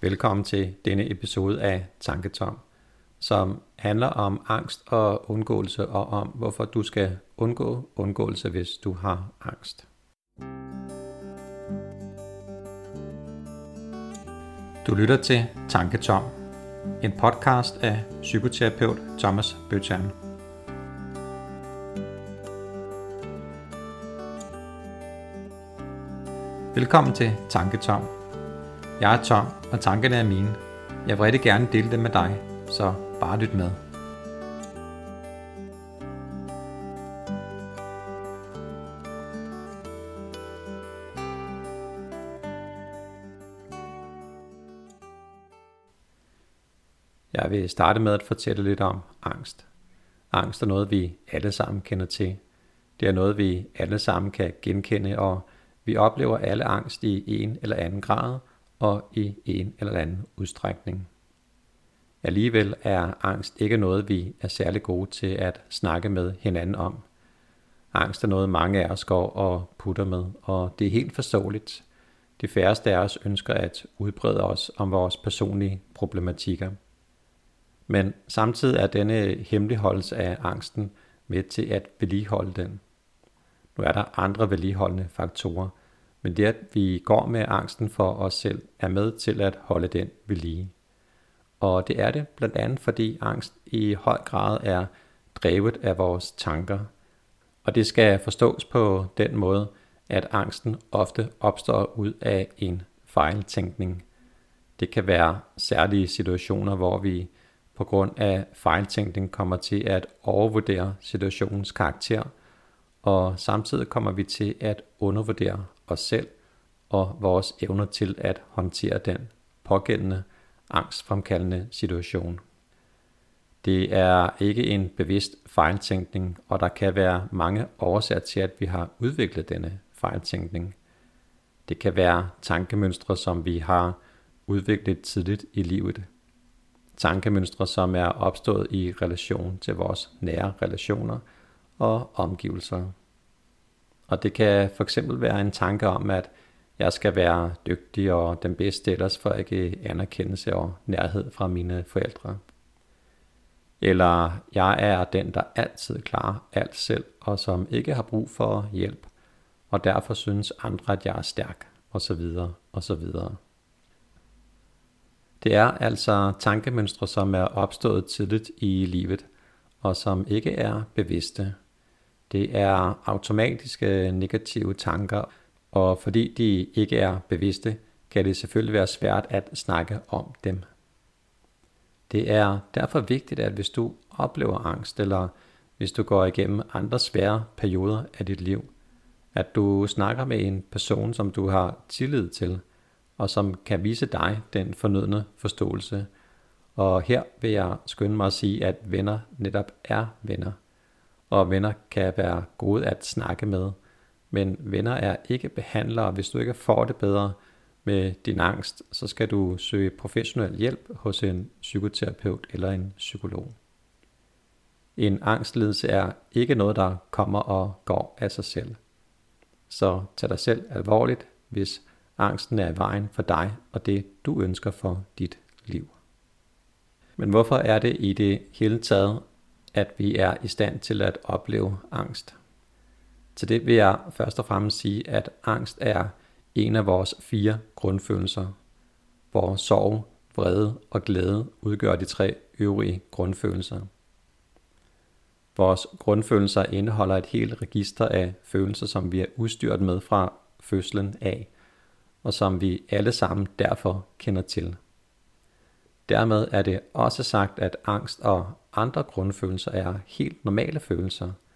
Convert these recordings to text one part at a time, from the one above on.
Velkommen til denne episode af Tanketom, som handler om angst og undgåelse og om, hvorfor du skal undgå undgåelse, hvis du har angst. Du lytter til Tanketom, en podcast af psykoterapeut Thomas Bøtjern. Velkommen til Tanketom. Jeg er Tom, og tankerne er mine. Jeg vil rigtig gerne dele dem med dig, så bare lyt med. Jeg vil starte med at fortælle lidt om angst. Angst er noget, vi alle sammen kender til. Det er noget, vi alle sammen kan genkende, og vi oplever alle angst i en eller anden grad og i en eller anden udstrækning. Alligevel er angst ikke noget, vi er særlig gode til at snakke med hinanden om. Angst er noget, mange af os går og putter med, og det er helt forståeligt. De færreste af os ønsker at udbrede os om vores personlige problematikker. Men samtidig er denne hemmeligholdelse af angsten med til at vedligeholde den. Nu er der andre vedligeholdende faktorer, men det at vi går med angsten for os selv er med til at holde den ved lige. Og det er det blandt andet fordi angst i høj grad er drevet af vores tanker. Og det skal forstås på den måde, at angsten ofte opstår ud af en fejltænkning. Det kan være særlige situationer, hvor vi på grund af fejltænkning kommer til at overvurdere situationens karakter, og samtidig kommer vi til at undervurdere os selv og vores evner til at håndtere den pågældende angstfremkaldende situation. Det er ikke en bevidst fejltænkning, og der kan være mange årsager til, at vi har udviklet denne fejltænkning. Det kan være tankemønstre, som vi har udviklet tidligt i livet. Tankemønstre, som er opstået i relation til vores nære relationer og omgivelser. Og det kan for eksempel være en tanke om, at jeg skal være dygtig og den bedste, ellers får jeg ikke anerkendelse og nærhed fra mine forældre. Eller jeg er den, der altid klarer alt selv, og som ikke har brug for hjælp, og derfor synes andre, at jeg er stærk, osv. osv. Det er altså tankemønstre, som er opstået tidligt i livet, og som ikke er bevidste. Det er automatiske negative tanker, og fordi de ikke er bevidste, kan det selvfølgelig være svært at snakke om dem. Det er derfor vigtigt, at hvis du oplever angst, eller hvis du går igennem andre svære perioder af dit liv, at du snakker med en person, som du har tillid til, og som kan vise dig den fornødne forståelse. Og her vil jeg skynde mig at sige, at venner netop er venner. Og venner kan være gode at snakke med, men venner er ikke behandlere. Hvis du ikke får det bedre med din angst, så skal du søge professionel hjælp hos en psykoterapeut eller en psykolog. En angstlidelse er ikke noget, der kommer og går af sig selv. Så tag dig selv alvorligt, hvis angsten er i vejen for dig og det, du ønsker for dit liv. Men hvorfor er det i det hele taget, at vi er i stand til at opleve angst? Til det vil jeg først og fremmest sige, at angst er en af vores fire grundfølelser, hvor sorg, vrede og glæde udgør de tre øvrige grundfølelser. Vores grundfølelser indeholder et helt register af følelser, som vi er udstyret med fra fødslen af, og som vi alle sammen derfor kender til. Dermed er det også sagt, at angst og andre grundfølelser er helt normale følelser –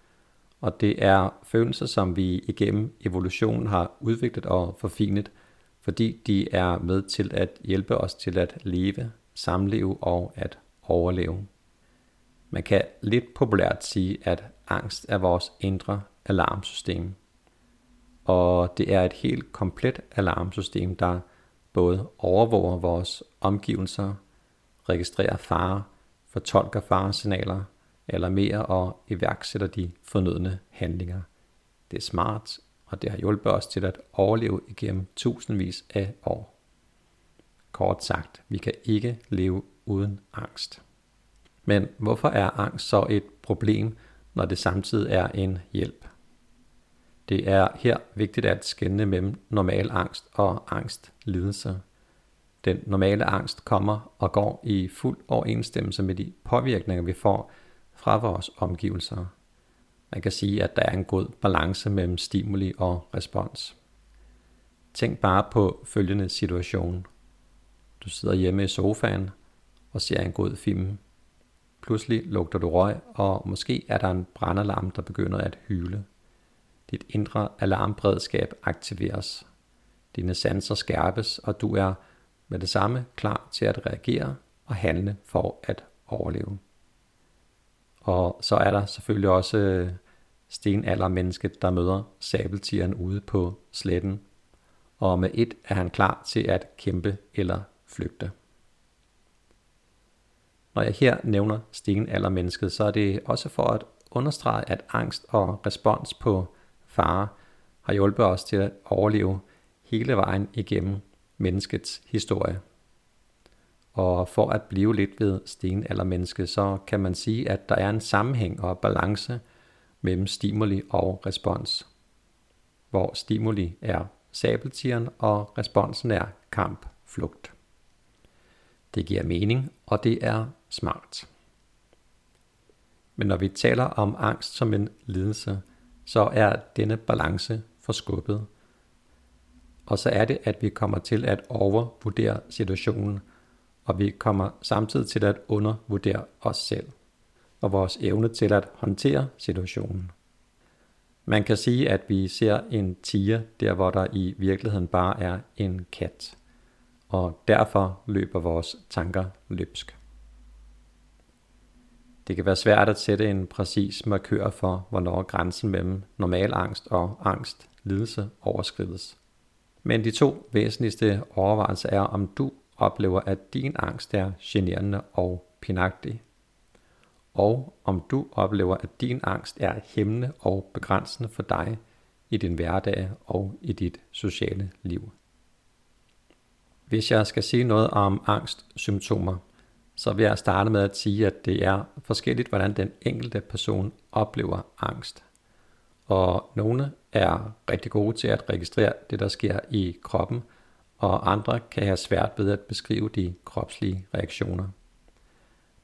og det er følelser, som vi igennem evolutionen har udviklet og forfinet, fordi de er med til at hjælpe os til at leve, samleve og at overleve. Man kan lidt populært sige, at angst er vores indre alarmsystem. Og det er et helt komplet alarmsystem, der både overvåger vores omgivelser, registrerer fare, fortolker faresignaler alarmerer og iværksætter de fornødne handlinger. Det er smart, og det har hjulpet os til at overleve igennem tusindvis af år. Kort sagt, vi kan ikke leve uden angst. Men hvorfor er angst så et problem, når det samtidig er en hjælp? Det er her vigtigt at skelne mellem normal angst og angstlidelse. Den normale angst kommer og går i fuld overensstemmelse med de påvirkninger, vi får fra vores omgivelser. Man kan sige, at der er en god balance mellem stimuli og respons. Tænk bare på følgende situation. Du sidder hjemme i sofaen og ser en god film. Pludselig lugter du røg, og måske er der en brandalarm, der begynder at hyle. Dit indre alarmberedskab aktiveres. Dine sanser skærpes, og du er med det samme klar til at reagere og handle for at overleve. Og så er der selvfølgelig også øh, stenaldermennesket, der møder sabeltigeren ude på sletten, og med et er han klar til at kæmpe eller flygte. Når jeg her nævner stenaldermennesket, så er det også for at understrege, at angst og respons på fare har hjulpet os til at overleve hele vejen igennem menneskets historie. Og for at blive lidt ved stenaldermennesket, så kan man sige, at der er en sammenhæng og balance mellem stimuli og respons. Hvor stimuli er sabeltigeren, og responsen er kamp, flugt. Det giver mening, og det er smart. Men når vi taler om angst som en lidelse, så er denne balance forskubbet. Og så er det, at vi kommer til at overvurdere situationen, og vi kommer samtidig til at undervurdere os selv og vores evne til at håndtere situationen. Man kan sige, at vi ser en tiger der, hvor der i virkeligheden bare er en kat, og derfor løber vores tanker løbsk. Det kan være svært at sætte en præcis markør for, hvornår grænsen mellem normal angst og angst lidelse overskrides. Men de to væsentligste overvejelser er, om du oplever, at din angst er generende og pinagtig, og om du oplever, at din angst er hæmmende og begrænsende for dig i din hverdag og i dit sociale liv. Hvis jeg skal sige noget om angstsymptomer, så vil jeg starte med at sige, at det er forskelligt, hvordan den enkelte person oplever angst. Og nogle er rigtig gode til at registrere det, der sker i kroppen, og andre kan have svært ved at beskrive de kropslige reaktioner.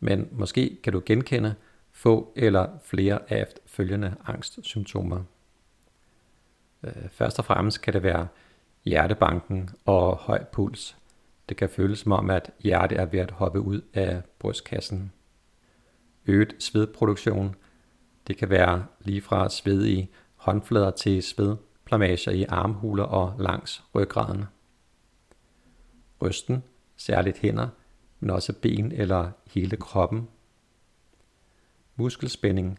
Men måske kan du genkende få eller flere af følgende angstsymptomer. Øh, først og fremmest kan det være hjertebanken og høj puls. Det kan føles som om, at hjertet er ved at hoppe ud af brystkassen. Øget svedproduktion. Det kan være lige fra sved i håndflader til svedplamager i armhuler og langs ryggraden. Rysten, særligt hænder, men også ben eller hele kroppen. Muskelspænding,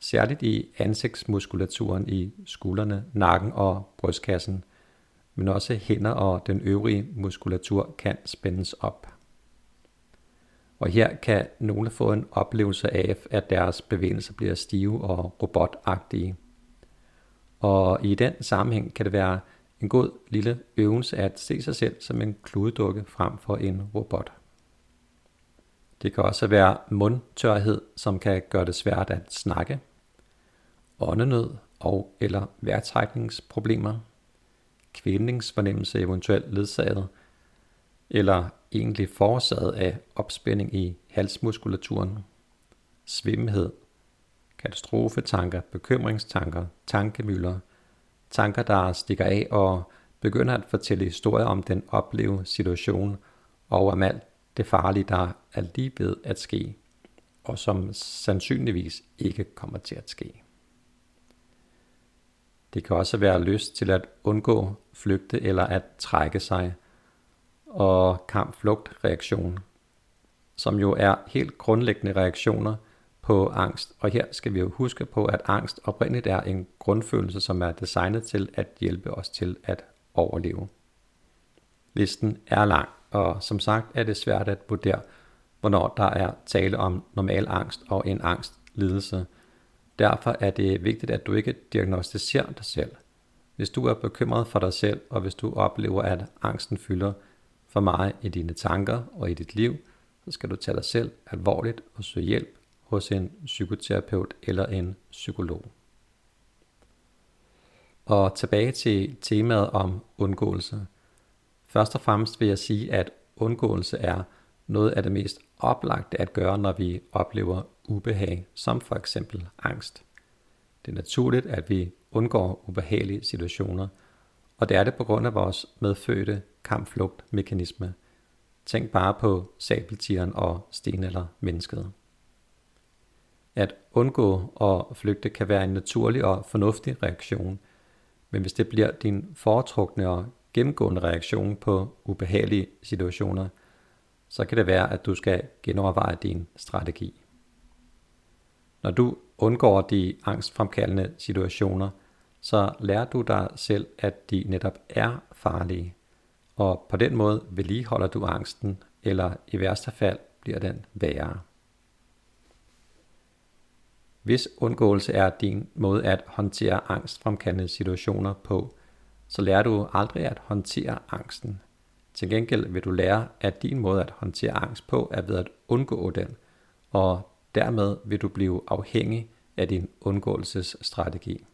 særligt i ansigtsmuskulaturen i skuldrene, nakken og brystkassen, men også hænder og den øvrige muskulatur kan spændes op. Og her kan nogle få en oplevelse af, at deres bevægelser bliver stive og robotagtige. Og i den sammenhæng kan det være en god lille øvelse at se sig selv som en kludedukke frem for en robot. Det kan også være mundtørhed, som kan gøre det svært at snakke, åndenød og eller vejrtrækningsproblemer, kvælningsfornemmelse eventuelt ledsaget, eller egentlig forårsaget af opspænding i halsmuskulaturen, svimmelhed, katastrofetanker, bekymringstanker, tankemøller, tanker, der stikker af og begynder at fortælle historier om den oplevede situation og om alt det farlige, der er lige ved at ske, og som sandsynligvis ikke kommer til at ske. Det kan også være lyst til at undgå, flygte eller at trække sig, og kamp-flugt-reaktion, som jo er helt grundlæggende reaktioner på angst. Og her skal vi jo huske på, at angst oprindeligt er en grundfølelse, som er designet til at hjælpe os til at overleve. Listen er lang, og som sagt er det svært at vurdere, hvornår der er tale om normal angst og en angstlidelse. Derfor er det vigtigt, at du ikke diagnostiserer dig selv. Hvis du er bekymret for dig selv, og hvis du oplever, at angsten fylder for meget i dine tanker og i dit liv, så skal du tage dig selv alvorligt og søge hjælp hos en psykoterapeut eller en psykolog. Og tilbage til temaet om undgåelse. Først og fremmest vil jeg sige, at undgåelse er noget af det mest oplagte at gøre, når vi oplever ubehag, som for eksempel angst. Det er naturligt, at vi undgår ubehagelige situationer, og det er det på grund af vores medfødte kampflugtmekanisme. Tænk bare på sabeltigeren og stenalder mennesket. At undgå at flygte kan være en naturlig og fornuftig reaktion, men hvis det bliver din foretrukne og gennemgående reaktion på ubehagelige situationer, så kan det være, at du skal genoverveje din strategi. Når du undgår de angstfremkaldende situationer, så lærer du dig selv, at de netop er farlige, og på den måde vedligeholder du angsten, eller i værste fald bliver den værre. Hvis undgåelse er din måde at håndtere angstfremkaldende situationer på, så lærer du aldrig at håndtere angsten. Til gengæld vil du lære, at din måde at håndtere angst på er ved at undgå den, og dermed vil du blive afhængig af din undgåelsesstrategi.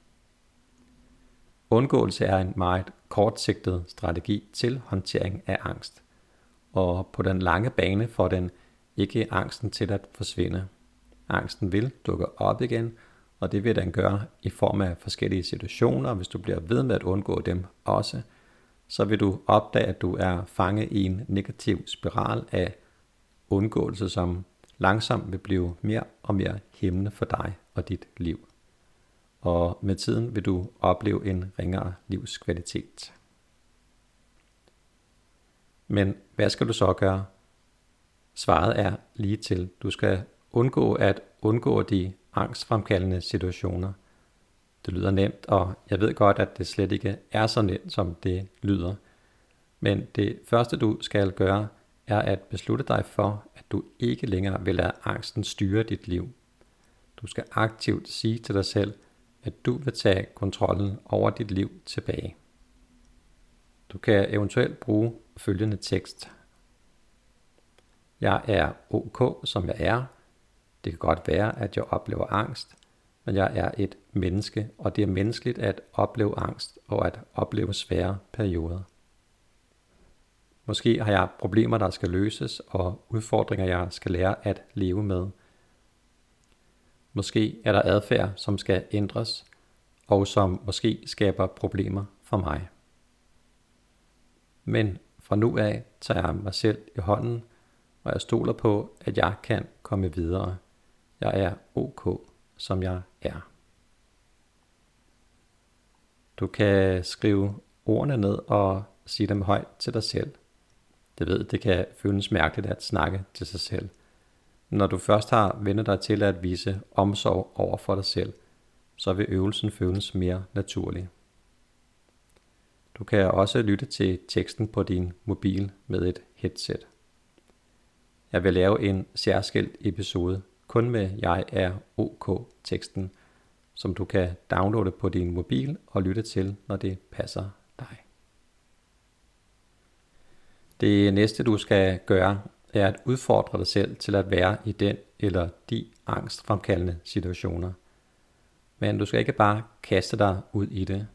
Undgåelse er en meget kortsigtet strategi til håndtering af angst, og på den lange bane får den ikke angsten til at forsvinde. Angsten vil dukke op igen, og det vil den gøre i form af forskellige situationer. Hvis du bliver ved med at undgå dem også, så vil du opdage, at du er fanget i en negativ spiral af undgåelse, som langsomt vil blive mere og mere hæmmende for dig og dit liv. Og med tiden vil du opleve en ringere livskvalitet. Men hvad skal du så gøre? Svaret er lige til. Du skal undgå at undgå de angstfremkaldende situationer. Det lyder nemt, og jeg ved godt, at det slet ikke er så nemt, som det lyder. Men det første du skal gøre, er at beslutte dig for, at du ikke længere vil lade angsten styre dit liv. Du skal aktivt sige til dig selv, at du vil tage kontrollen over dit liv tilbage. Du kan eventuelt bruge følgende tekst. Jeg er ok, som jeg er, det kan godt være, at jeg oplever angst, men jeg er et menneske, og det er menneskeligt at opleve angst og at opleve svære perioder. Måske har jeg problemer, der skal løses, og udfordringer, jeg skal lære at leve med. Måske er der adfærd, som skal ændres, og som måske skaber problemer for mig. Men fra nu af tager jeg mig selv i hånden, og jeg stoler på, at jeg kan komme videre. Jeg er ok, som jeg er. Du kan skrive ordene ned og sige dem højt til dig selv. Det ved, det kan føles mærkeligt at snakke til sig selv. Når du først har vendt dig til at vise omsorg over for dig selv, så vil øvelsen føles mere naturlig. Du kan også lytte til teksten på din mobil med et headset. Jeg vil lave en særskilt episode kun med Jeg er OK teksten, som du kan downloade på din mobil og lytte til, når det passer dig. Det næste du skal gøre, er at udfordre dig selv til at være i den eller de angstfremkaldende situationer. Men du skal ikke bare kaste dig ud i det.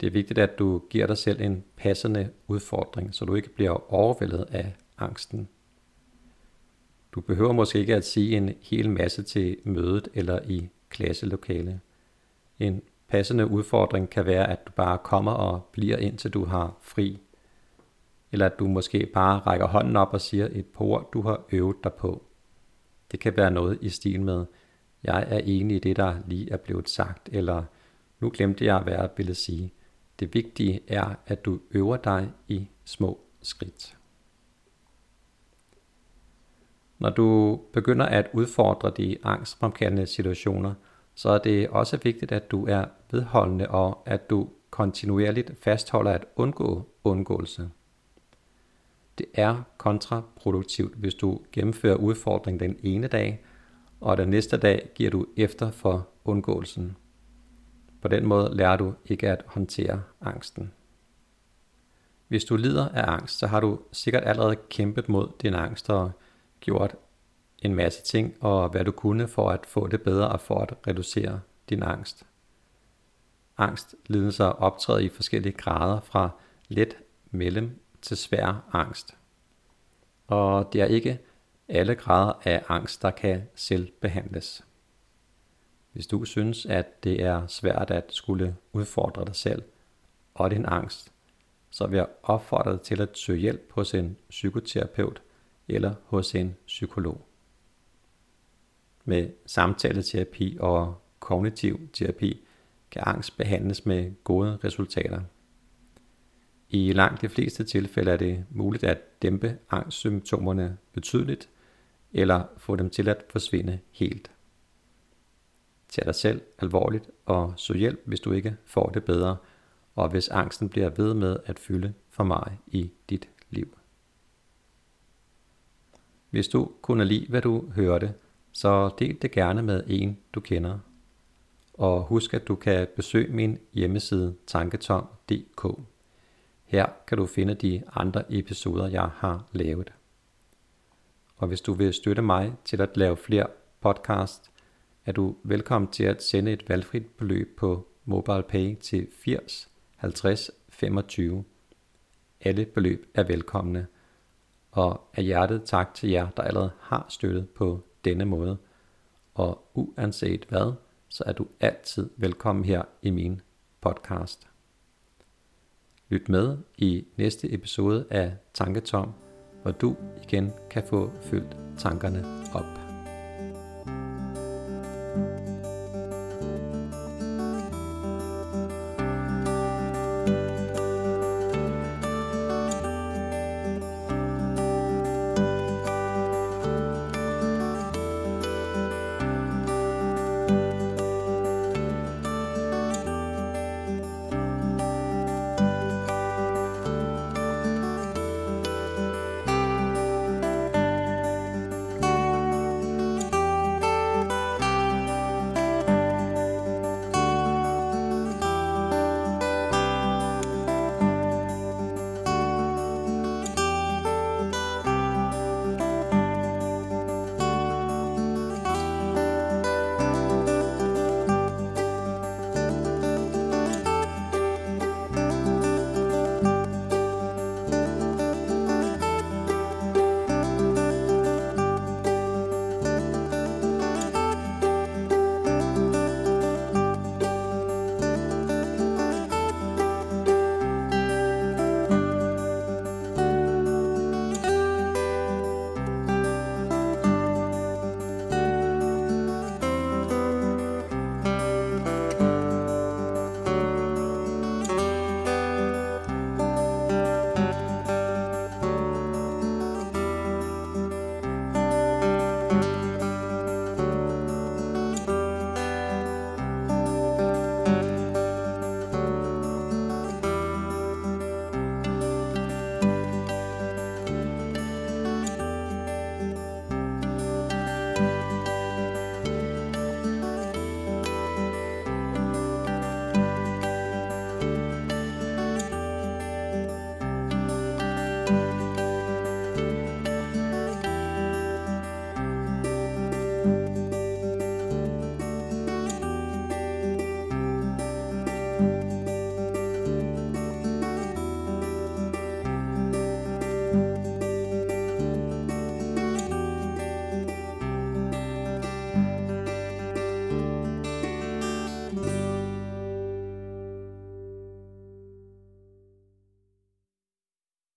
Det er vigtigt, at du giver dig selv en passende udfordring, så du ikke bliver overvældet af angsten. Du behøver måske ikke at sige en hel masse til mødet eller i klasselokale. En passende udfordring kan være, at du bare kommer og bliver indtil du har fri. Eller at du måske bare rækker hånden op og siger et par ord, du har øvet dig på. Det kan være noget i stil med, jeg er enig i det, der lige er blevet sagt, eller nu glemte jeg, hvad jeg ville sige. Det vigtige er, at du øver dig i små skridt. Når du begynder at udfordre de angstfremkaldende situationer, så er det også vigtigt, at du er vedholdende og at du kontinuerligt fastholder at undgå undgåelse. Det er kontraproduktivt, hvis du gennemfører udfordringen den ene dag, og den næste dag giver du efter for undgåelsen. På den måde lærer du ikke at håndtere angsten. Hvis du lider af angst, så har du sikkert allerede kæmpet mod din angst og gjort en masse ting, og hvad du kunne for at få det bedre og for at reducere din angst. Angst lidelser optræder i forskellige grader fra let, mellem til svær angst. Og det er ikke alle grader af angst, der kan selv behandles. Hvis du synes, at det er svært at skulle udfordre dig selv og din angst, så vil jeg opfordre dig til at søge hjælp hos en psykoterapeut eller hos en psykolog. Med samtaleterapi og kognitiv terapi kan angst behandles med gode resultater. I langt de fleste tilfælde er det muligt at dæmpe angstsymptomerne betydeligt, eller få dem til at forsvinde helt. Tag dig selv alvorligt og søg hjælp, hvis du ikke får det bedre, og hvis angsten bliver ved med at fylde for meget i dit liv. Hvis du kunne lide, hvad du hørte, så del det gerne med en, du kender. Og husk, at du kan besøge min hjemmeside tanketom.dk. Her kan du finde de andre episoder, jeg har lavet. Og hvis du vil støtte mig til at lave flere podcast, er du velkommen til at sende et valgfrit beløb på MobilePay til 80 50 25. Alle beløb er velkomne. Og af hjertet tak til jer, der allerede har støttet på denne måde. Og uanset hvad, så er du altid velkommen her i min podcast. Lyt med i næste episode af Tanketom, hvor du igen kan få fyldt tankerne op.